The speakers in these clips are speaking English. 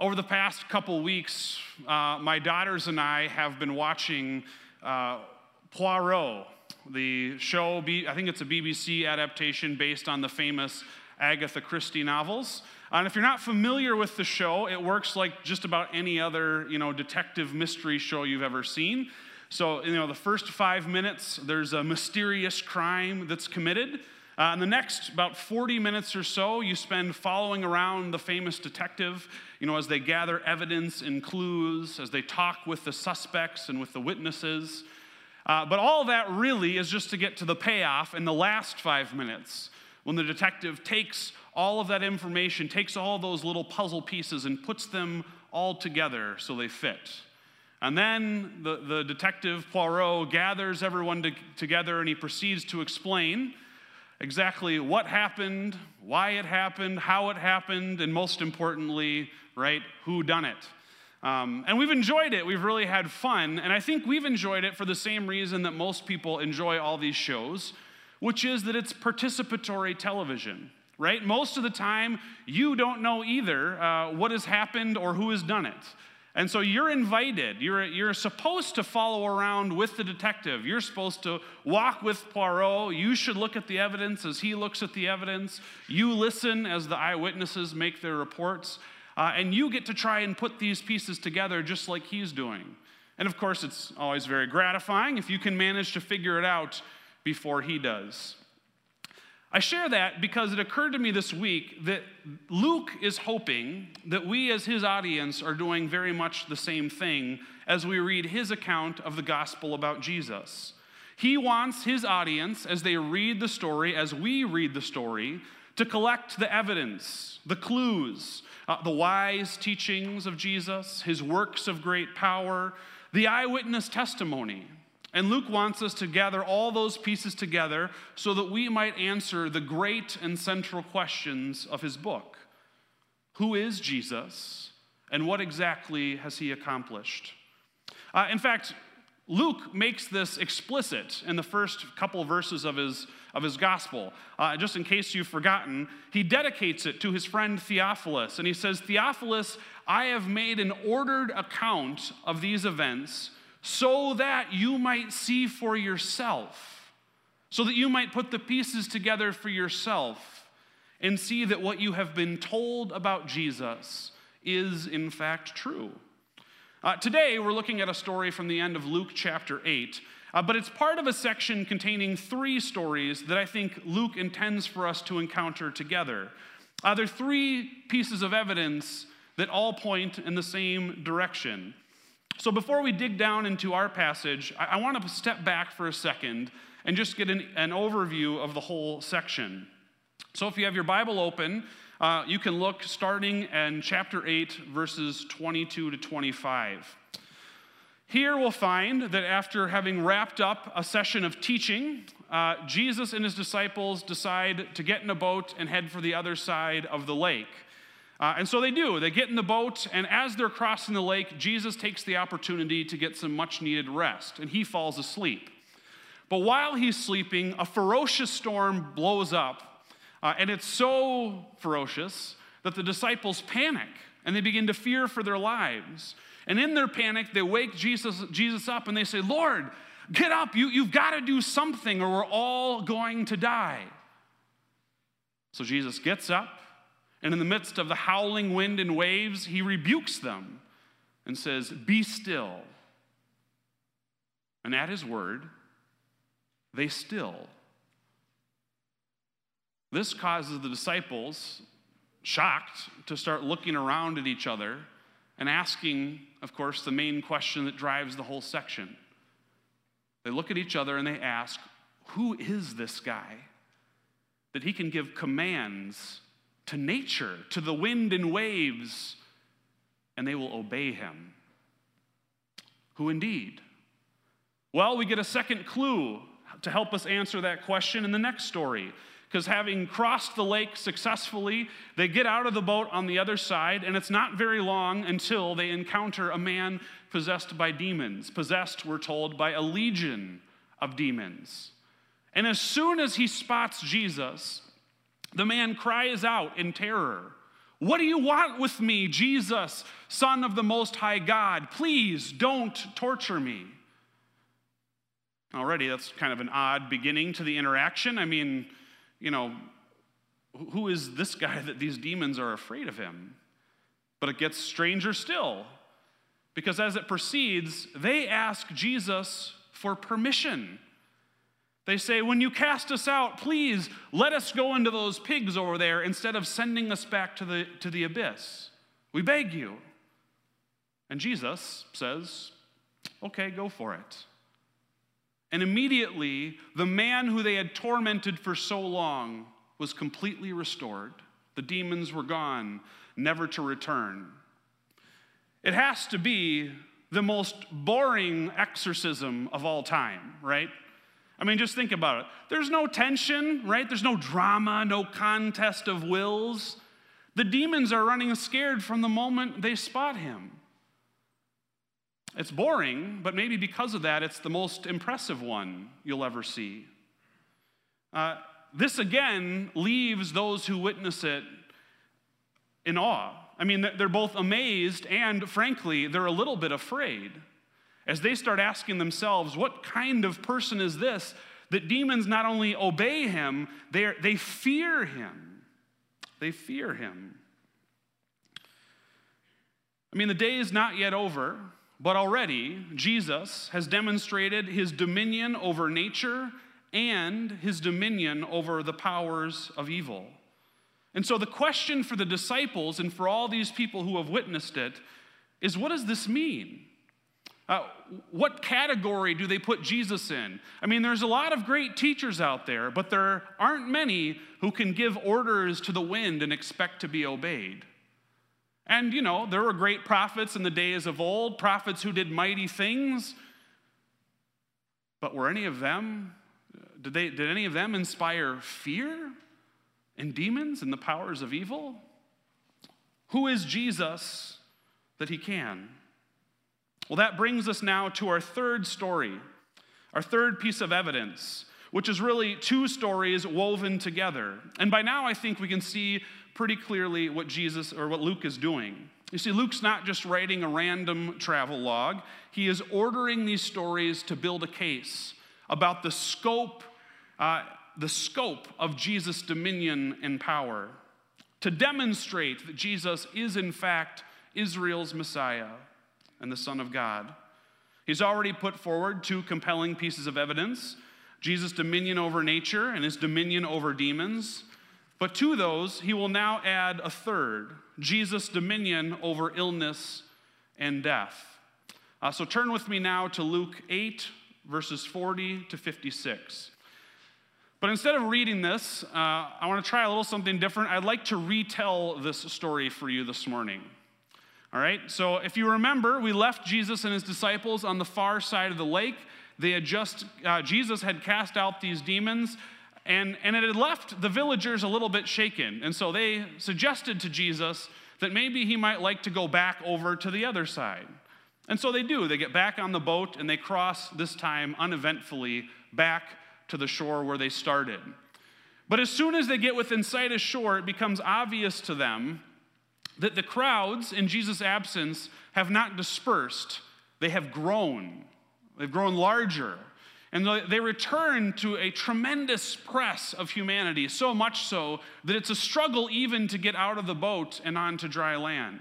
Over the past couple weeks, uh, my daughters and I have been watching uh, Poirot, the show. I think it's a BBC adaptation based on the famous Agatha Christie novels. And if you're not familiar with the show, it works like just about any other, you know, detective mystery show you've ever seen. So, you know, the first five minutes, there's a mysterious crime that's committed. Uh, in the next about 40 minutes or so, you spend following around the famous detective, you know, as they gather evidence and clues, as they talk with the suspects and with the witnesses. Uh, but all that really is just to get to the payoff in the last five minutes when the detective takes all of that information, takes all those little puzzle pieces, and puts them all together so they fit. And then the, the detective Poirot gathers everyone to, together and he proceeds to explain exactly what happened, why it happened, how it happened, and most importantly, right, who done it. Um, and we've enjoyed it. We've really had fun. And I think we've enjoyed it for the same reason that most people enjoy all these shows, which is that it's participatory television, right? Most of the time, you don't know either uh, what has happened or who has done it. And so you're invited. You're, you're supposed to follow around with the detective. You're supposed to walk with Poirot. You should look at the evidence as he looks at the evidence. You listen as the eyewitnesses make their reports. Uh, and you get to try and put these pieces together just like he's doing. And of course, it's always very gratifying if you can manage to figure it out before he does. I share that because it occurred to me this week that Luke is hoping that we, as his audience, are doing very much the same thing as we read his account of the gospel about Jesus. He wants his audience, as they read the story, as we read the story, to collect the evidence, the clues, uh, the wise teachings of Jesus, his works of great power, the eyewitness testimony. And Luke wants us to gather all those pieces together so that we might answer the great and central questions of his book Who is Jesus, and what exactly has he accomplished? Uh, in fact, Luke makes this explicit in the first couple verses of his, of his gospel. Uh, just in case you've forgotten, he dedicates it to his friend Theophilus. And he says, Theophilus, I have made an ordered account of these events so that you might see for yourself, so that you might put the pieces together for yourself and see that what you have been told about Jesus is in fact true. Uh, today, we're looking at a story from the end of Luke chapter 8, uh, but it's part of a section containing three stories that I think Luke intends for us to encounter together. Uh, there are three pieces of evidence that all point in the same direction. So before we dig down into our passage, I, I want to step back for a second and just get an, an, overview of the whole section. So if you have your Bible open, uh, you can look starting in chapter 8, verses 22 to 25. Here we'll find that after having wrapped up a session of teaching, uh, Jesus and his disciples decide to get in a boat and head for the other side of the lake. Uh, and so they do. They get in the boat, and as they're crossing the lake, Jesus takes the opportunity to get some much needed rest, and he falls asleep. But while he's sleeping, a ferocious storm blows up, uh, and it's so ferocious that the disciples panic and they begin to fear for their lives. And in their panic, they wake Jesus, Jesus up and they say, Lord, get up. You, you've got to do something or we're all going to die. So Jesus gets up and in the midst of the howling wind and waves, he rebukes them and says, Be still. And at his word, they still. This causes the disciples, shocked, to start looking around at each other and asking, of course, the main question that drives the whole section. They look at each other and they ask, Who is this guy? That he can give commands to nature, to the wind and waves, and they will obey him. Who indeed? Well, we get a second clue to help us answer that question in the next story. Because having crossed the lake successfully, they get out of the boat on the other side, and it's not very long until they encounter a man possessed by demons. Possessed, we're told, by a legion of demons. And as soon as he spots Jesus, the man cries out in terror, What do you want with me, Jesus, Son of the Most High God? Please don't torture me. Already, that's kind of an odd beginning to the interaction. I mean, you know, who is this guy that these demons are afraid of him? But it gets stranger still, because as it proceeds, they ask Jesus for permission. They say, When you cast us out, please let us go into those pigs over there instead of sending us back to the, to the abyss. We beg you. And Jesus says, Okay, go for it. And immediately, the man who they had tormented for so long was completely restored. The demons were gone, never to return. It has to be the most boring exorcism of all time, right? I mean, just think about it. There's no tension, right? There's no drama, no contest of wills. The demons are running scared from the moment they spot him. It's boring, but maybe because of that, it's the most impressive one you'll ever see. Uh, this again leaves those who witness it in awe. I mean, they're both amazed and, frankly, they're a little bit afraid as they start asking themselves, what kind of person is this that demons not only obey him, they they fear him? They fear him. I mean, the day is not yet over, but already Jesus has demonstrated his dominion over nature and his dominion over the powers of evil. And so, the question for the disciples and for all these people who have witnessed it is what does this mean? Uh, what category do they put Jesus in? I mean, there's a lot of great teachers out there, but there aren't many who can give orders to the wind and expect to be obeyed. And, you know, there were great prophets in the days of old, prophets who did mighty things, but were any of them, did, they, did any of them inspire fear and demons and the powers of evil? Who is Jesus that he can? Well, that brings us now to our third story, our third piece of evidence, which is really two stories woven together. And by now, I think we can see pretty clearly what Jesus or what Luke is doing. You see, Luke's not just writing a random travel log, he is ordering these stories to build a case about the scope, uh, the scope of Jesus' dominion and power, to demonstrate that Jesus is, in fact, Israel's Messiah and the Son of God. He's already put forward two compelling pieces of evidence Jesus' dominion over nature and his dominion over demons. But to those, he will now add a third Jesus' dominion over illness and death. Uh, so turn with me now to Luke 8, verses 40 to 56. But instead of reading this, uh, I want to try a little something different. I'd like to retell this story for you this morning. All right, so if you remember, we left Jesus and his disciples on the far side of the lake. They had just, uh, Jesus had cast out these demons, and, and it had left the villagers a little bit shaken. And so they suggested to Jesus that maybe he might like to go back over to the other side. And so they do. They get back on the boat and they cross, this time uneventfully, back to the shore where they started. But as soon as they get within sight of shore, it becomes obvious to them that the crowds in Jesus' absence have not dispersed, they have grown. They've grown larger. And they return to a tremendous press of humanity, so much so that it's a struggle even to get out of the boat and onto dry land.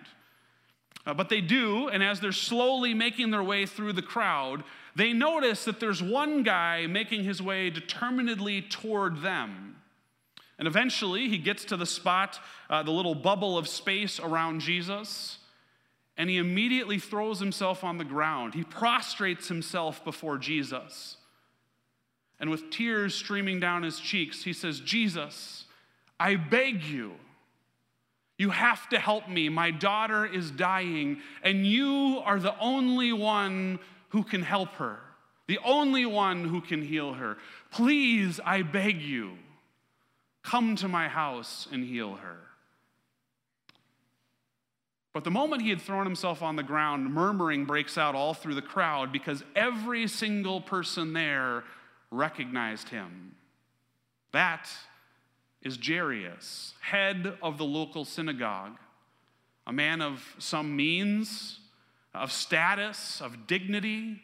Uh, but they do, and as they're slowly making their way through the crowd, they notice that there's one guy making his way determinedly toward them. And eventually, he gets to the spot, uh, the little bubble of space around Jesus, and he immediately throws himself on the ground. He prostrates himself before Jesus. And with tears streaming down his cheeks, he says, Jesus, I beg you, you have to help me. My daughter is dying, and you are the only one who can help her, the only one who can heal her. Please, I beg you. Come to my house and heal her. But the moment he had thrown himself on the ground, murmuring breaks out all through the crowd because every single person there recognized him. That is Jairus, head of the local synagogue, a man of some means, of status, of dignity,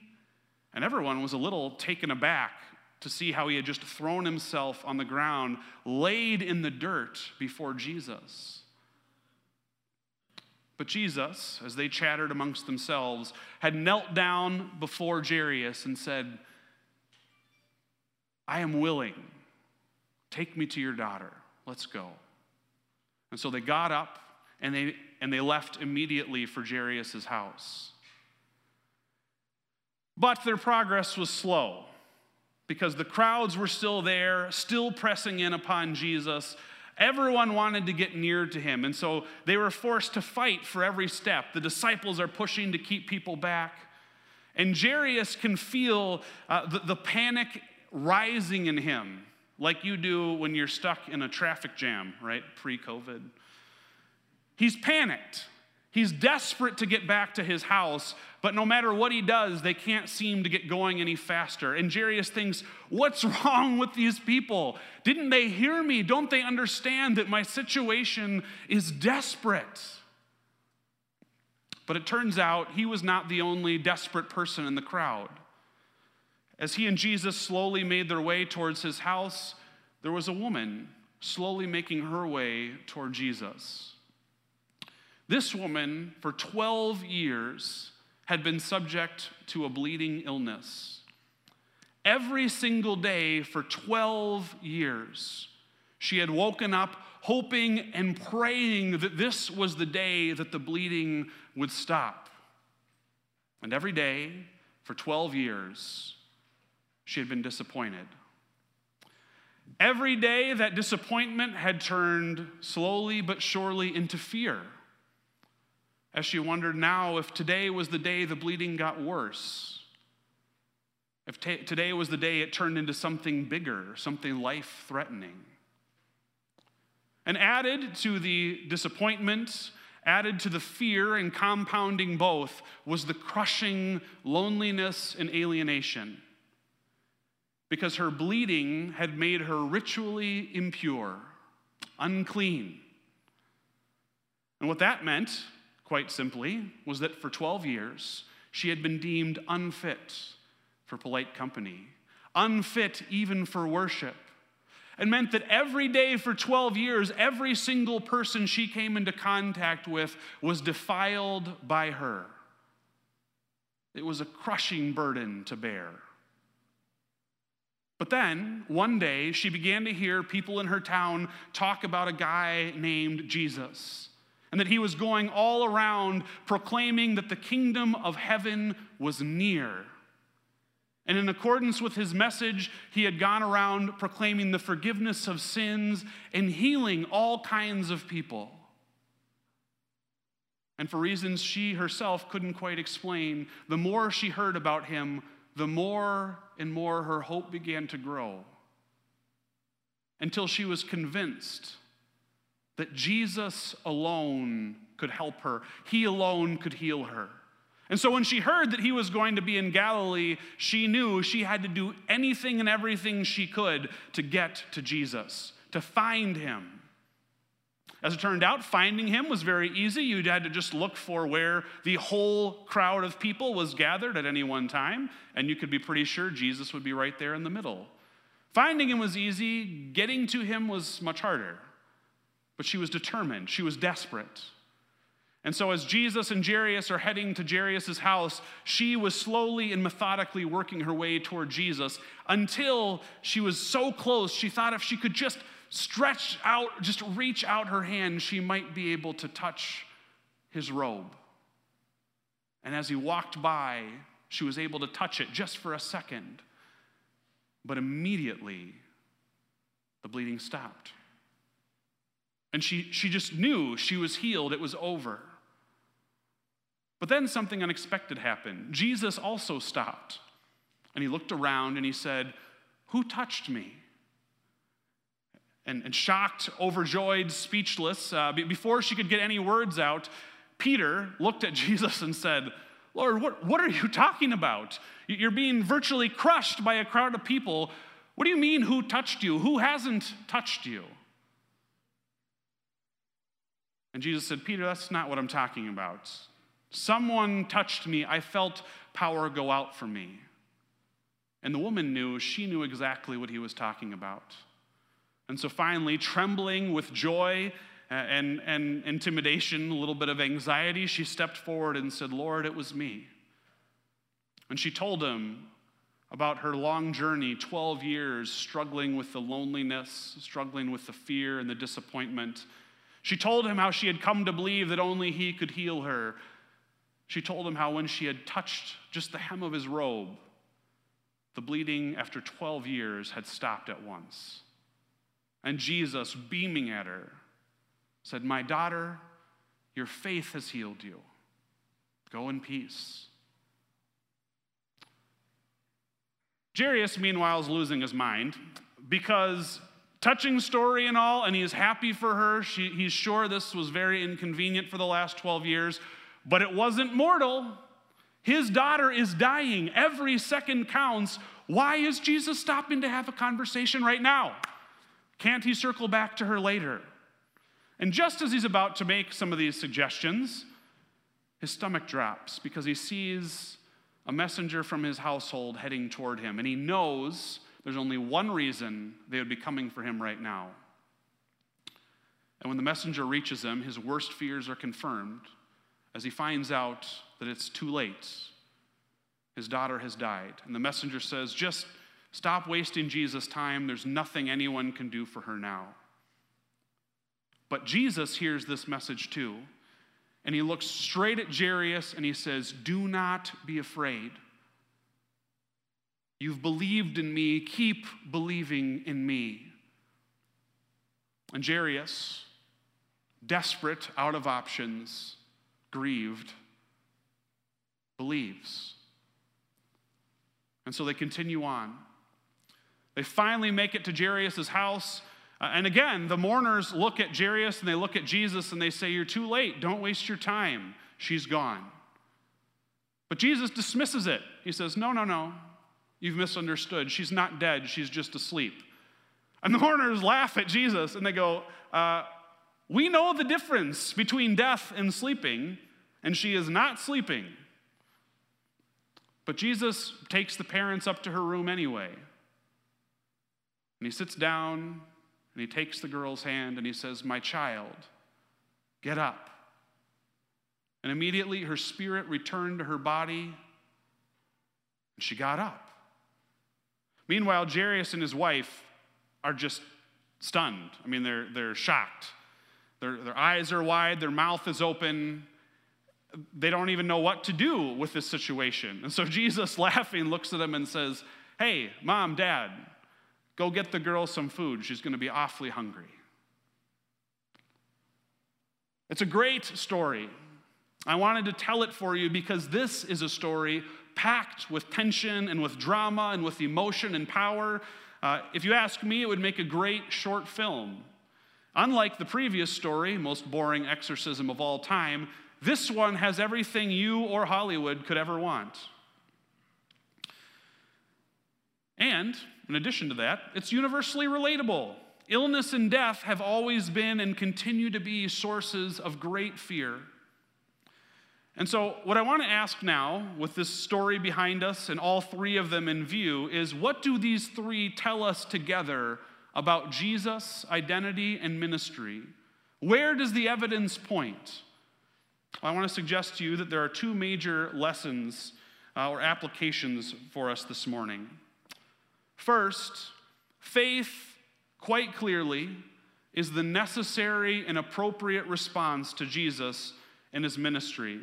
and everyone was a little taken aback to see how he had just thrown himself on the ground, laid in the dirt before Jesus. But Jesus, as they chattered amongst themselves, had knelt down before Jairus and said, I am willing. Take me to your daughter. Let's go. And so they got up and they, and they left immediately for Jairus' house. But their progress was slow because the crowds were still there, still pressing in upon Jesus. Everyone wanted to get near to him, and so they were forced to fight for every step. The disciples are pushing to keep people back. And Jairus can feel uh, the, the panic rising in him, like you do when you're stuck in a traffic jam, right? Pre COVID. He's panicked. He's desperate to get back to his house, but no matter what he does, they can't seem to get going any faster. And Jairus thinks, What's wrong with these people? Didn't they hear me? Don't they understand that my situation is desperate? But it turns out he was not the only desperate person in the crowd. As he and Jesus slowly made their way towards his house, there was a woman slowly making her way toward Jesus. This woman, for 12 years, had been subject to a bleeding illness. Every single day for 12 years, she had woken up hoping and praying that this was the day that the bleeding would stop. And every day for 12 years, she had been disappointed. Every day, that disappointment had turned slowly but surely into fear as she wondered now if today was the day the bleeding got worse. If t- today was the day it turned into something bigger, something life threatening. And added to the disappointment, added to the fear, and compounding both was the crushing loneliness and alienation. Because her bleeding had made her ritually impure, unclean. And what that meant quite simply, was that for 12 years, she had been deemed unfit for polite company, unfit even for worship. It meant that every day for 12 years, every single person she came into contact with was defiled by her. It was a crushing burden to bear. But then, one day, she began to hear people in her town talk about a guy named Jesus and that he was going all around proclaiming that the kingdom of heaven was near. And in accordance with his message, he had gone around proclaiming the forgiveness of sins and healing all kinds of people. And for reasons she herself couldn't quite explain, the more she heard about him, the more and more her hope began to grow until she was convinced that Jesus alone could help her, He alone could heal her. And so when she heard that he was going to be in Galilee, she knew she had to do anything and everything she could to get to Jesus, to find him. As it turned out, finding him was very easy. You had to just look for where the whole crowd of people was gathered at any one time, and you could be pretty sure Jesus would be right there in the middle. Finding him was easy, getting to him was much harder. But she was determined, she was desperate. And so, as Jesus and Jairus are heading to Jairus' house, she was slowly and methodically working her way toward Jesus until she was so close, she thought if she could just stretch out, just reach out her hand, she might be able to touch his robe. And as he walked by, she was able to touch it just for a second. But immediately, the bleeding stopped. And she, she just knew she was healed, it was over. But then something unexpected happened. Jesus also stopped and he looked around and he said, Who touched me? And, and shocked, overjoyed, speechless, uh, before she could get any words out, Peter looked at Jesus and said, Lord, what, what are you talking about? You're being virtually crushed by a crowd of people. What do you mean, who touched you? Who hasn't touched you? And Jesus said, Peter, that's not what I'm talking about. Someone touched me. I felt power go out from me. And the woman knew, she knew exactly what he was talking about. And so finally, trembling with joy and, and intimidation, a little bit of anxiety, she stepped forward and said, Lord, it was me. And she told him about her long journey 12 years struggling with the loneliness, struggling with the fear and the disappointment. She told him how she had come to believe that only he could heal her. She told him how when she had touched just the hem of his robe, the bleeding after 12 years had stopped at once. And Jesus, beaming at her, said, My daughter, your faith has healed you. Go in peace. Jairus, meanwhile, is losing his mind because touching story and all, and he is happy for her. She, he's sure this was very inconvenient for the last 12 years, but it wasn't mortal. His daughter is dying. Every second counts. Why is Jesus stopping to have a conversation right now? Can't he circle back to her later? And just as he's about to make some of these suggestions, his stomach drops because he sees a messenger from his household heading toward him. And he knows there's only one reason they would be coming for him right now. And when the messenger reaches him, his worst fears are confirmed as he finds out that it's too late. His daughter has died. And the messenger says, Just stop wasting Jesus' time. There's nothing anyone can do for her now. But Jesus hears this message too. And he looks straight at Jairus and he says, Do not be afraid. You've believed in me, keep believing in me. And Jairus, desperate, out of options, grieved, believes. And so they continue on. They finally make it to Jairus' house. Uh, and again, the mourners look at Jairus and they look at Jesus and they say, You're too late. Don't waste your time. She's gone. But Jesus dismisses it. He says, No, no, no. You've misunderstood. She's not dead. She's just asleep. And the mourners laugh at Jesus and they go, uh, We know the difference between death and sleeping, and she is not sleeping. But Jesus takes the parents up to her room anyway. And he sits down and he takes the girl's hand and he says, My child, get up. And immediately her spirit returned to her body and she got up. Meanwhile, Jairus and his wife are just stunned. I mean, they're, they're shocked. Their, their eyes are wide, their mouth is open. They don't even know what to do with this situation. And so Jesus, laughing, looks at them and says, Hey, mom, dad, Go get the girl some food. She's going to be awfully hungry. It's a great story. I wanted to tell it for you because this is a story packed with tension and with drama and with emotion and power. Uh, if you ask me, it would make a great short film. Unlike the previous story, most boring exorcism of all time, this one has everything you or Hollywood could ever want. And in addition to that, it's universally relatable. Illness and death have always been and continue to be sources of great fear. And so, what I want to ask now, with this story behind us and all three of them in view, is what do these three tell us together about Jesus, identity, and ministry? Where does the evidence point? I want to suggest to you that there are two major lessons uh, or applications for us this morning. First, faith, quite clearly, is the necessary and appropriate response to Jesus and his ministry.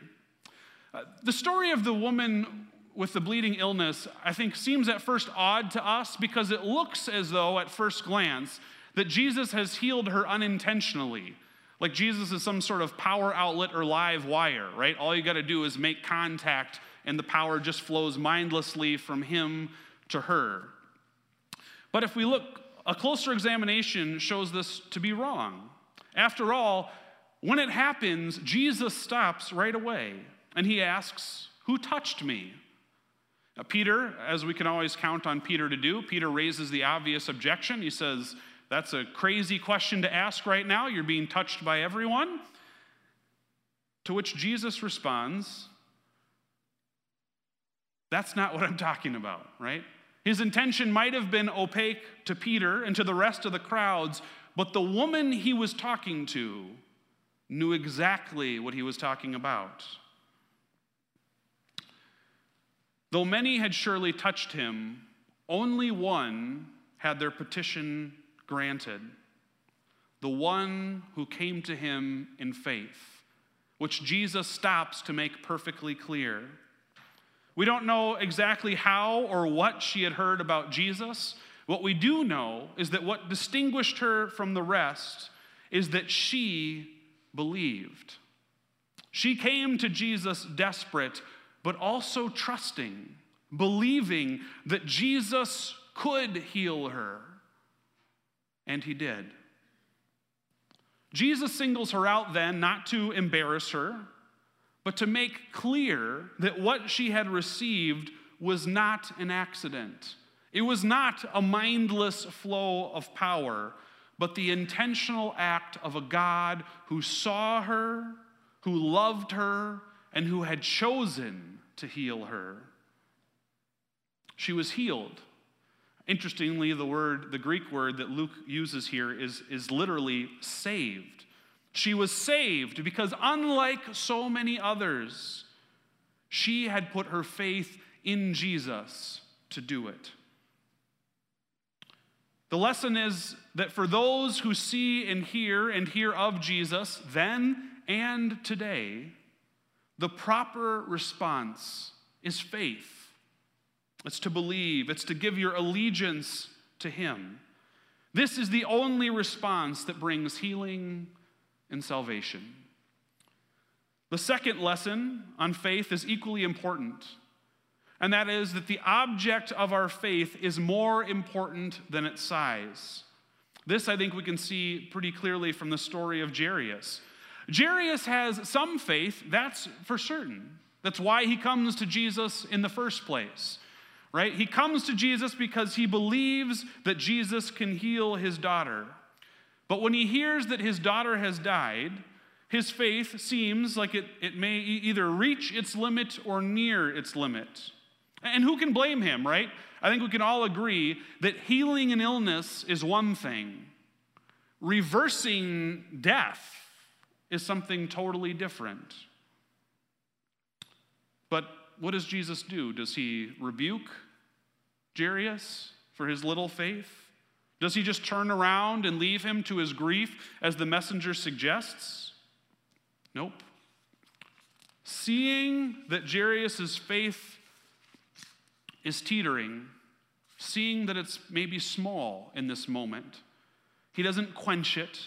The story of the woman with the bleeding illness, I think, seems at first odd to us because it looks as though, at first glance, that Jesus has healed her unintentionally. Like Jesus is some sort of power outlet or live wire, right? All you got to do is make contact, and the power just flows mindlessly from him to her. But if we look, a closer examination shows this to be wrong. After all, when it happens, Jesus stops right away and he asks, Who touched me? Now, Peter, as we can always count on Peter to do, Peter raises the obvious objection. He says, That's a crazy question to ask right now. You're being touched by everyone. To which Jesus responds, That's not what I'm talking about, right? His intention might have been opaque to Peter and to the rest of the crowds, but the woman he was talking to knew exactly what he was talking about. Though many had surely touched him, only one had their petition granted the one who came to him in faith, which Jesus stops to make perfectly clear. We don't know exactly how or what she had heard about Jesus. What we do know is that what distinguished her from the rest is that she believed. She came to Jesus desperate, but also trusting, believing that Jesus could heal her. And he did. Jesus singles her out then not to embarrass her, but to make clear that what she had received was not an accident. It was not a mindless flow of power, but the intentional act of a God who saw her, who loved her, and who had chosen to heal her. She was healed. Interestingly, the word, the Greek word that Luke uses here is, is literally saved. She was saved because, unlike so many others, she had put her faith in Jesus to do it. The lesson is that for those who see and hear and hear of Jesus then and today, the proper response is faith. It's to believe, it's to give your allegiance to Him. This is the only response that brings healing and salvation. The second lesson on faith is equally important, and that is that the object of our faith is more important than its size. This, I think, we can see pretty clearly from the story of Jairus. Jairus has some faith, that's for certain. That's why he comes to Jesus in the first place right? He comes to Jesus because he believes that Jesus can heal his daughter. But when he hears that his daughter has died, his faith seems like it, it may either reach its limit or near its limit. And who can blame him, right? I think we can all agree that healing an illness is one thing, reversing death is something totally different. But what does Jesus do? Does he rebuke? Jairus for his little faith? Does he just turn around and leave him to his grief as the messenger suggests? Nope. Seeing that Jairus' faith is teetering, seeing that it's maybe small in this moment, he doesn't quench it.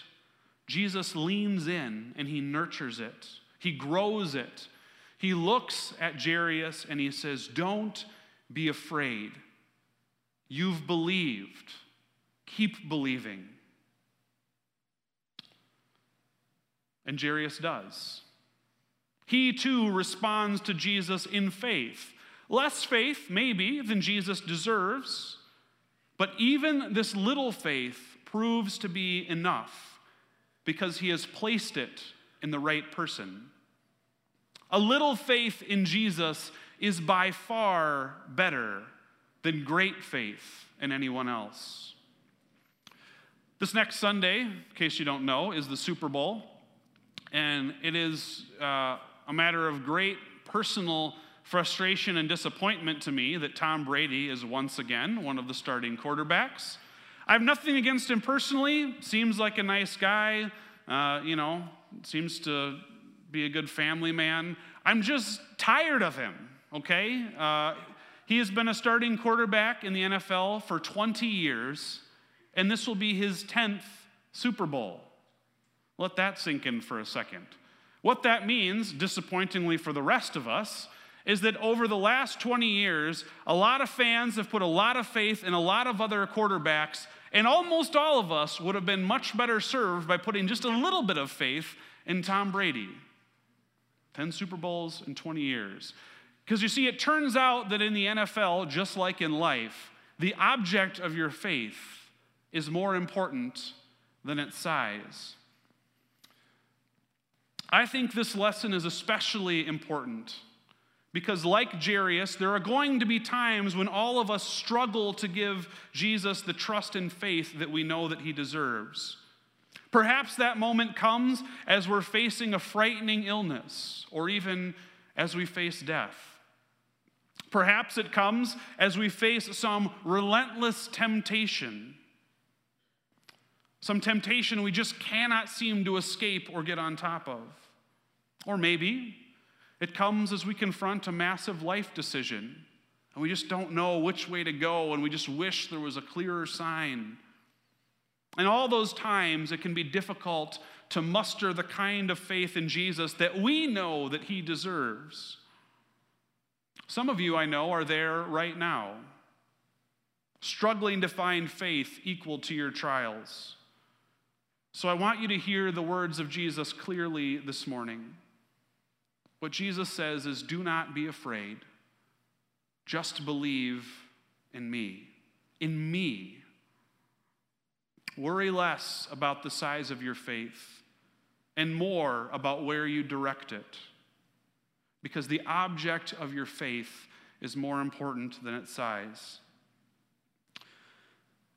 Jesus leans in and he nurtures it, he grows it. He looks at Jairus and he says, Don't be afraid. You've believed. Keep believing. And Jairus does. He too responds to Jesus in faith. Less faith, maybe, than Jesus deserves, but even this little faith proves to be enough because he has placed it in the right person. A little faith in Jesus is by far better than great faith in anyone else. This next Sunday, in case you don't know, is the Super Bowl. And it is uh, a matter of great personal frustration and disappointment to me that Tom Brady is once again one of the starting quarterbacks. I have nothing against him personally. Seems like a nice guy. Uh, you know, seems to be a good family man. I'm just tired of him, okay? Uh, he has been a starting quarterback in the NFL for 20 years, and this will be his 10th Super Bowl. Let that sink in for a second. What that means, disappointingly for the rest of us, is that over the last 20 years, a lot of fans have put a lot of faith in a lot of other quarterbacks, and almost all of us would have been much better served by putting just a little bit of faith in Tom Brady. 10 Super Bowls in 20 years. Because you see, it turns out that in the NFL, just like in life, the object of your faith is more important than its size. I think this lesson is especially important because, like Jairus, there are going to be times when all of us struggle to give Jesus the trust and faith that we know that he deserves. Perhaps that moment comes as we're facing a frightening illness or even as we face death. Perhaps it comes as we face some relentless temptation, some temptation we just cannot seem to escape or get on top of. Or maybe it comes as we confront a massive life decision and we just don't know which way to go and we just wish there was a clearer sign. And all those times, it can be difficult to muster the kind of faith in Jesus that we know that he deserves. Some of you I know are there right now, struggling to find faith equal to your trials. So I want you to hear the words of Jesus clearly this morning. What Jesus says is do not be afraid, just believe in me. In me. Worry less about the size of your faith and more about where you direct it. Because the object of your faith is more important than its size.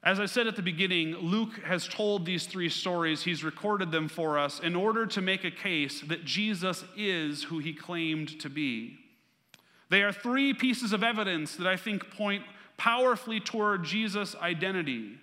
As I said at the beginning, Luke has told these three stories. He's recorded them for us in order to make a case that Jesus is who he claimed to be. They are three pieces of evidence that I think point powerfully toward Jesus' identity.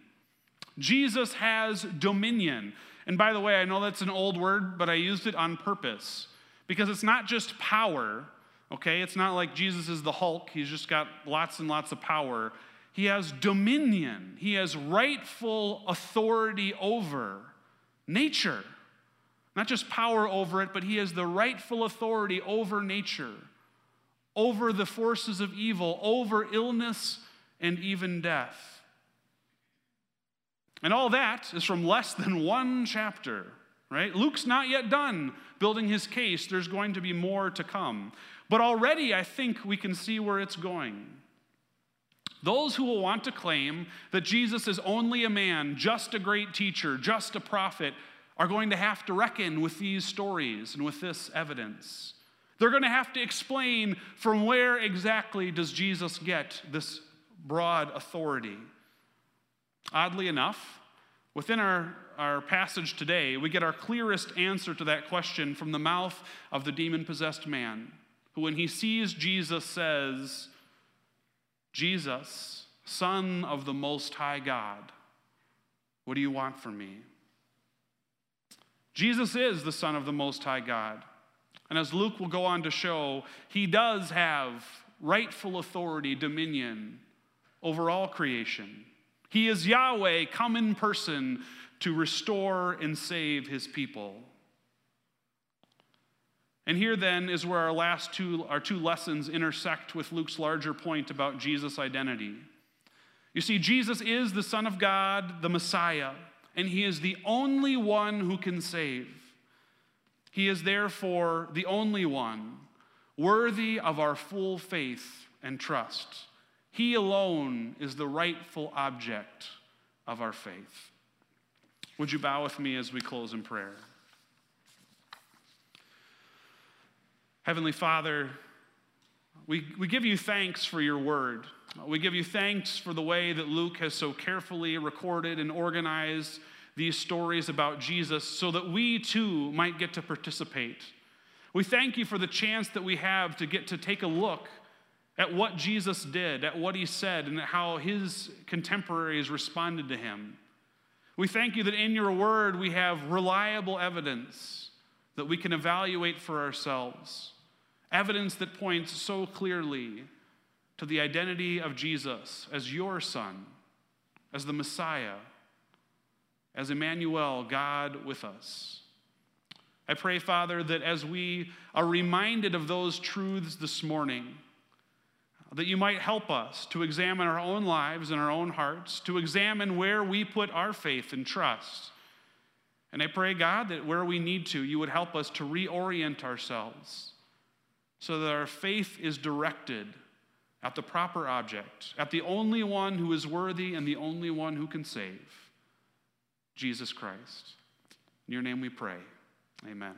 Jesus has dominion. And by the way, I know that's an old word, but I used it on purpose because it's not just power, okay? It's not like Jesus is the Hulk, he's just got lots and lots of power. He has dominion, he has rightful authority over nature. Not just power over it, but he has the rightful authority over nature, over the forces of evil, over illness and even death. And all that is from less than one chapter, right? Luke's not yet done building his case. There's going to be more to come. But already I think we can see where it's going. Those who will want to claim that Jesus is only a man, just a great teacher, just a prophet, are going to have to reckon with these stories and with this evidence. They're going to have to explain from where exactly does Jesus get this broad authority. Oddly enough, within our, our passage today, we get our clearest answer to that question from the mouth of the demon possessed man, who, when he sees Jesus, says, Jesus, Son of the Most High God, what do you want from me? Jesus is the Son of the Most High God. And as Luke will go on to show, he does have rightful authority, dominion over all creation. He is Yahweh come in person to restore and save his people. And here then is where our last two, our two lessons intersect with Luke's larger point about Jesus' identity. You see, Jesus is the Son of God, the Messiah, and he is the only one who can save. He is therefore the only one worthy of our full faith and trust. He alone is the rightful object of our faith. Would you bow with me as we close in prayer? Heavenly Father, we, we give you thanks for your word. We give you thanks for the way that Luke has so carefully recorded and organized these stories about Jesus so that we too might get to participate. We thank you for the chance that we have to get to take a look at what Jesus did, at what he said, and how his contemporaries responded to him. We thank you that in your word we have reliable evidence that we can evaluate for ourselves. Evidence that points so clearly to the identity of Jesus as your Son, as the Messiah, as Emmanuel, God with us. I pray, Father, that as we are reminded of those truths this morning, that you might help us to examine our own lives and our own hearts, to examine where we put our faith and trust. And I pray, God, that where we need to, you would help us to reorient ourselves so that our faith is directed at the proper object, at the only one who is worthy and the only one who can save Jesus Christ. In your name we pray. Amen.